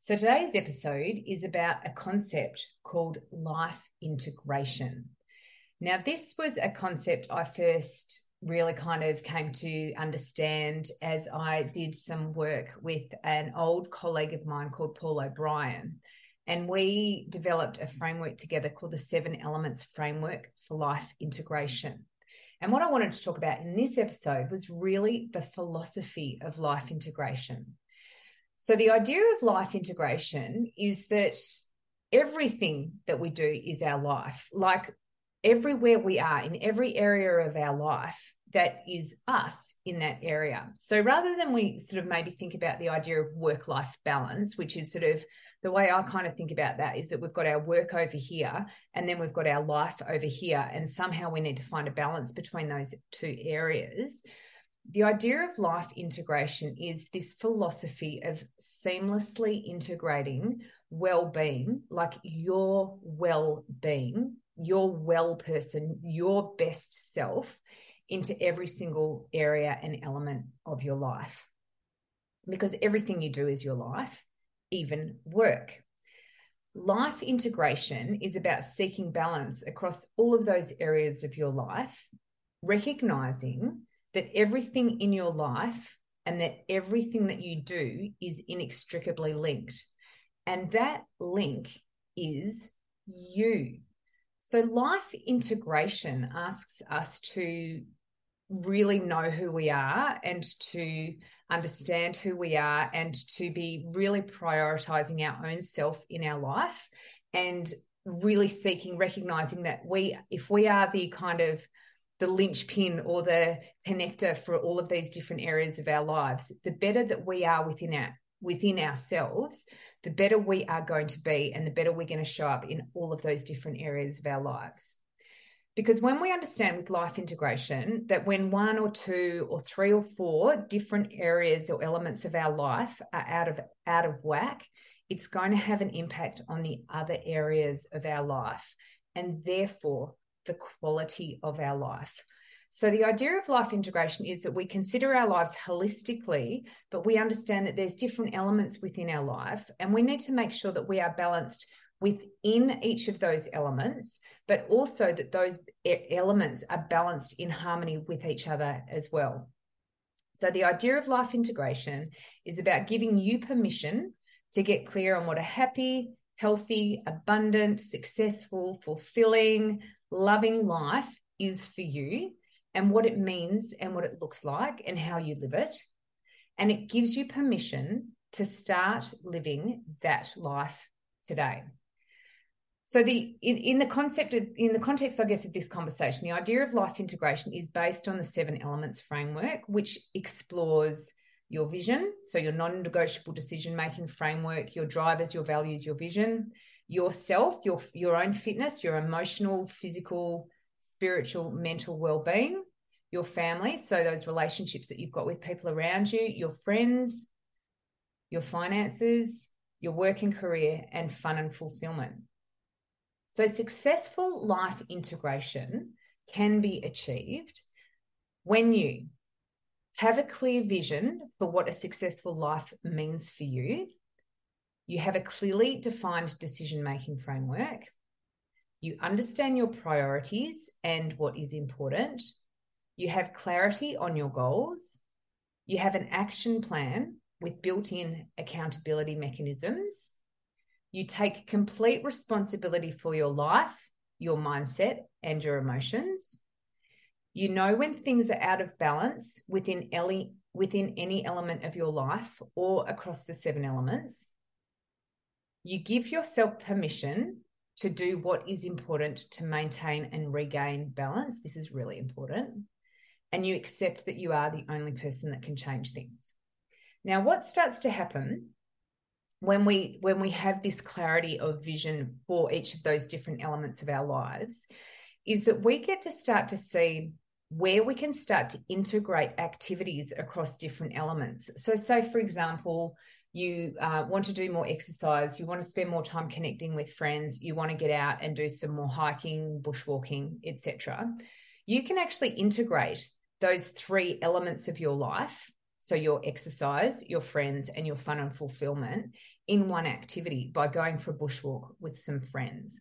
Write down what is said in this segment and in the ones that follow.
So, today's episode is about a concept called life integration. Now, this was a concept I first really kind of came to understand as I did some work with an old colleague of mine called Paul O'Brien. And we developed a framework together called the Seven Elements Framework for Life Integration. And what I wanted to talk about in this episode was really the philosophy of life integration. So, the idea of life integration is that everything that we do is our life. Like everywhere we are, in every area of our life, that is us in that area. So, rather than we sort of maybe think about the idea of work life balance, which is sort of the way I kind of think about that is that we've got our work over here and then we've got our life over here. And somehow we need to find a balance between those two areas the idea of life integration is this philosophy of seamlessly integrating well-being like your well-being your well person your best self into every single area and element of your life. Because everything you do is your life even work. Life integration is about seeking balance across all of those areas of your life recognizing that everything in your life and that everything that you do is inextricably linked. And that link is you. So, life integration asks us to really know who we are and to understand who we are and to be really prioritizing our own self in our life and really seeking recognizing that we if we are the kind of the linchpin or the connector for all of these different areas of our lives the better that we are within our within ourselves the better we are going to be and the better we're going to show up in all of those different areas of our lives. Because when we understand with life integration that when one or two or three or four different areas or elements of our life are out of out of whack it's going to have an impact on the other areas of our life. And therefore the quality of our life. So, the idea of life integration is that we consider our lives holistically, but we understand that there's different elements within our life, and we need to make sure that we are balanced within each of those elements, but also that those elements are balanced in harmony with each other as well. So, the idea of life integration is about giving you permission to get clear on what a happy, healthy, abundant, successful, fulfilling, loving life is for you and what it means and what it looks like and how you live it. And it gives you permission to start living that life today. So the in, in the concept of in the context, I guess, of this conversation, the idea of life integration is based on the seven elements framework, which explores your vision, so your non-negotiable decision-making framework, your drivers, your values, your vision, yourself, your your own fitness, your emotional, physical, spiritual, mental well-being, your family, so those relationships that you've got with people around you, your friends, your finances, your working career, and fun and fulfillment. So successful life integration can be achieved when you have a clear vision for what a successful life means for you you have a clearly defined decision making framework. You understand your priorities and what is important. You have clarity on your goals. You have an action plan with built in accountability mechanisms. You take complete responsibility for your life, your mindset, and your emotions. You know when things are out of balance within any, within any element of your life or across the seven elements you give yourself permission to do what is important to maintain and regain balance. This is really important. And you accept that you are the only person that can change things. Now, what starts to happen when we when we have this clarity of vision for each of those different elements of our lives is that we get to start to see where we can start to integrate activities across different elements. So, say, for example, you uh, want to do more exercise, you want to spend more time connecting with friends, you want to get out and do some more hiking, bushwalking, etc. You can actually integrate those three elements of your life so your exercise, your friends, and your fun and fulfillment in one activity by going for a bushwalk with some friends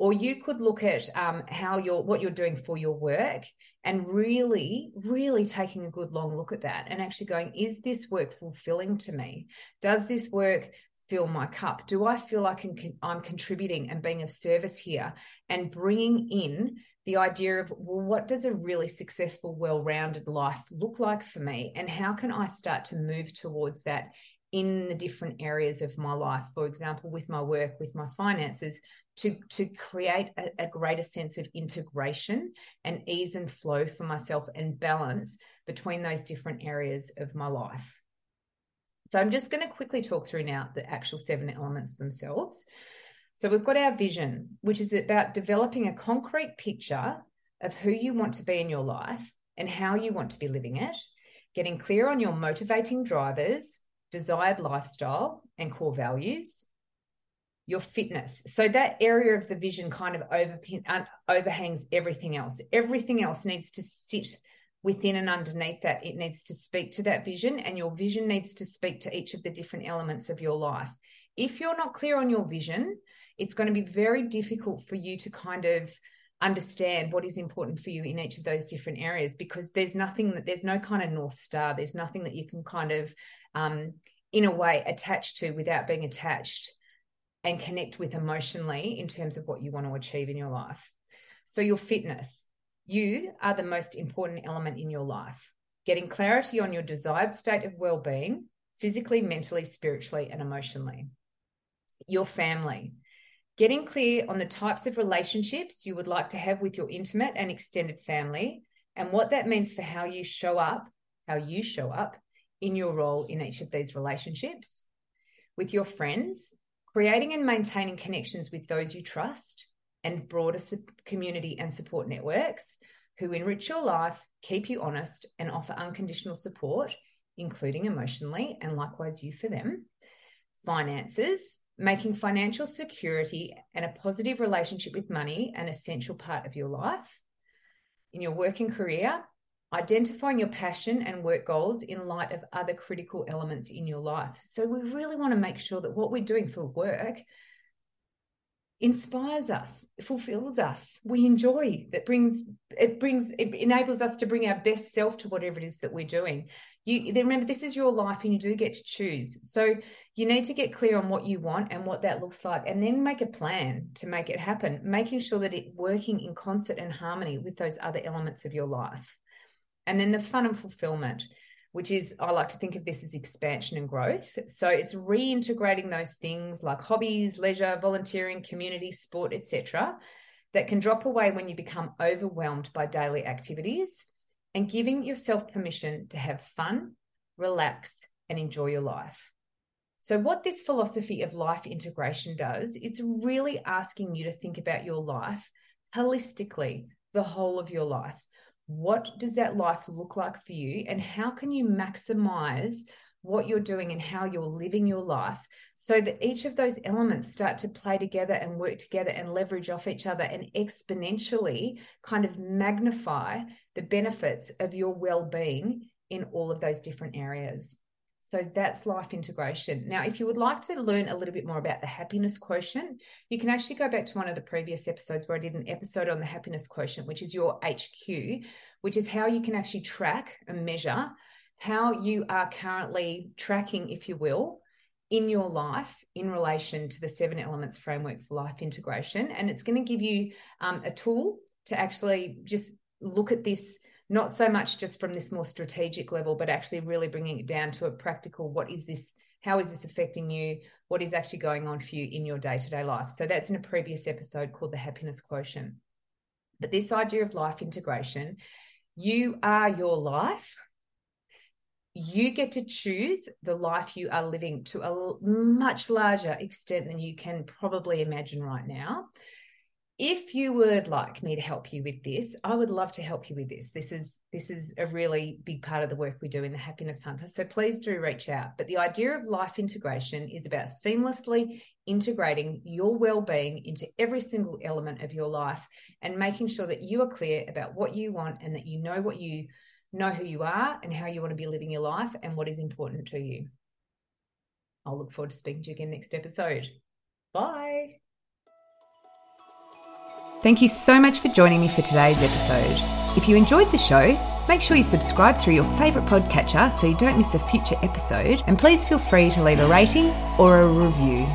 or you could look at um, how you're what you're doing for your work and really really taking a good long look at that and actually going is this work fulfilling to me? Does this work fill my cup? Do i feel like i'm contributing and being of service here? And bringing in the idea of well what does a really successful well-rounded life look like for me? And how can i start to move towards that in the different areas of my life for example with my work with my finances to to create a, a, greater sense of integration and ease and flow for myself and balance between those different areas of my life. So i'm just going to quickly talk through now the actual seven elements themselves. So we've got our vision which is about developing a concrete picture of who you want to be in your life and how you want to be living it getting clear on your motivating drivers desired lifestyle and core values, your fitness. So that area of the vision kind of overpin, uh, overhangs everything else. Everything else needs to sit within and underneath that. It needs to speak to that vision, and your vision needs to speak to each of the different elements of your life. If you're not clear on your vision, it's going to be very difficult for you to kind of understand what is important for you in each of those different areas because there's nothing that there's no kind of north star there's nothing that you can kind of um, in a way attached to without being attached and connect with emotionally in terms of what you want to achieve in your life. So, your fitness, you are the most important element in your life. Getting clarity on your desired state of well being, physically, mentally, spiritually, and emotionally. Your family, getting clear on the types of relationships you would like to have with your intimate and extended family, and what that means for how you show up, how you show up in your role in each of these relationships. With your friends, creating and maintaining connections with those you trust and broader community and support networks who enrich your life, keep you honest, and offer unconditional support, including emotionally, and likewise you for them. Finances, making financial security and a positive relationship with money an essential part of your life. In your working career, identifying your passion and work goals in light of other critical elements in your life. So, we really want to make sure that what we're doing for work inspires us, fulfills us, we enjoy, that brings it brings it enables us to bring our best self to whatever it is that we're doing. You remember this is your life and you do get to choose. So you need to get clear on what you want and what that looks like and then make a plan to make it happen, making sure that it working in concert and harmony with those other elements of your life. And then the fun and fulfillment, which is, I like to think of this as expansion and growth. So it's reintegrating those things like hobbies, leisure, volunteering, community, sport, etc., that can drop away when you become overwhelmed by daily activities and giving yourself permission to have fun, relax, and enjoy your life. So, what this philosophy of life integration does, it's really asking you to think about your life holistically, the whole of your life what does that life look like for you? And how can you maximize what you're doing and how you're living your life so that each of those elements start to play together and work together and leverage off each other and exponentially kind of magnify the benefits of your well-being in all of those different areas so that's life integration. Now, if you would like to learn a little bit more about the happiness quotient, you can actually go back to one of the previous episodes where I did an episode on the happiness quotient, which is your HQ, which is how you can actually track and measure how you are currently tracking, if you will, in your life in relation to the seven elements framework for life integration. And it's going to give you um, a tool to actually just look at this not so much just from this more strategic level, but actually really bringing it down to a practical what is this? How is this affecting you? What is actually going on for you in your day to day life? So that's in a previous episode called the happiness quotient. But this idea of life integration, you are your life. you get to choose the life you are living to a much larger extent than you can probably imagine right now if you would like me to help you with this i would love to help you with this. This is this is a really big part of the work we do in the happiness hunter so please do reach out. But the idea of life integration is about seamlessly integrating your well-being into every single element of your life and making sure that you are clear about what you want and that you know what you know who you are and how you want to be living your life and what is important to you. I'll look forward to speaking to you again next episode. Bye Thank you so much for joining me for today's episode. If you enjoyed the show, make sure you subscribe through your favourite podcatcher so you don't miss a future episode, and please feel free to leave a rating or a review.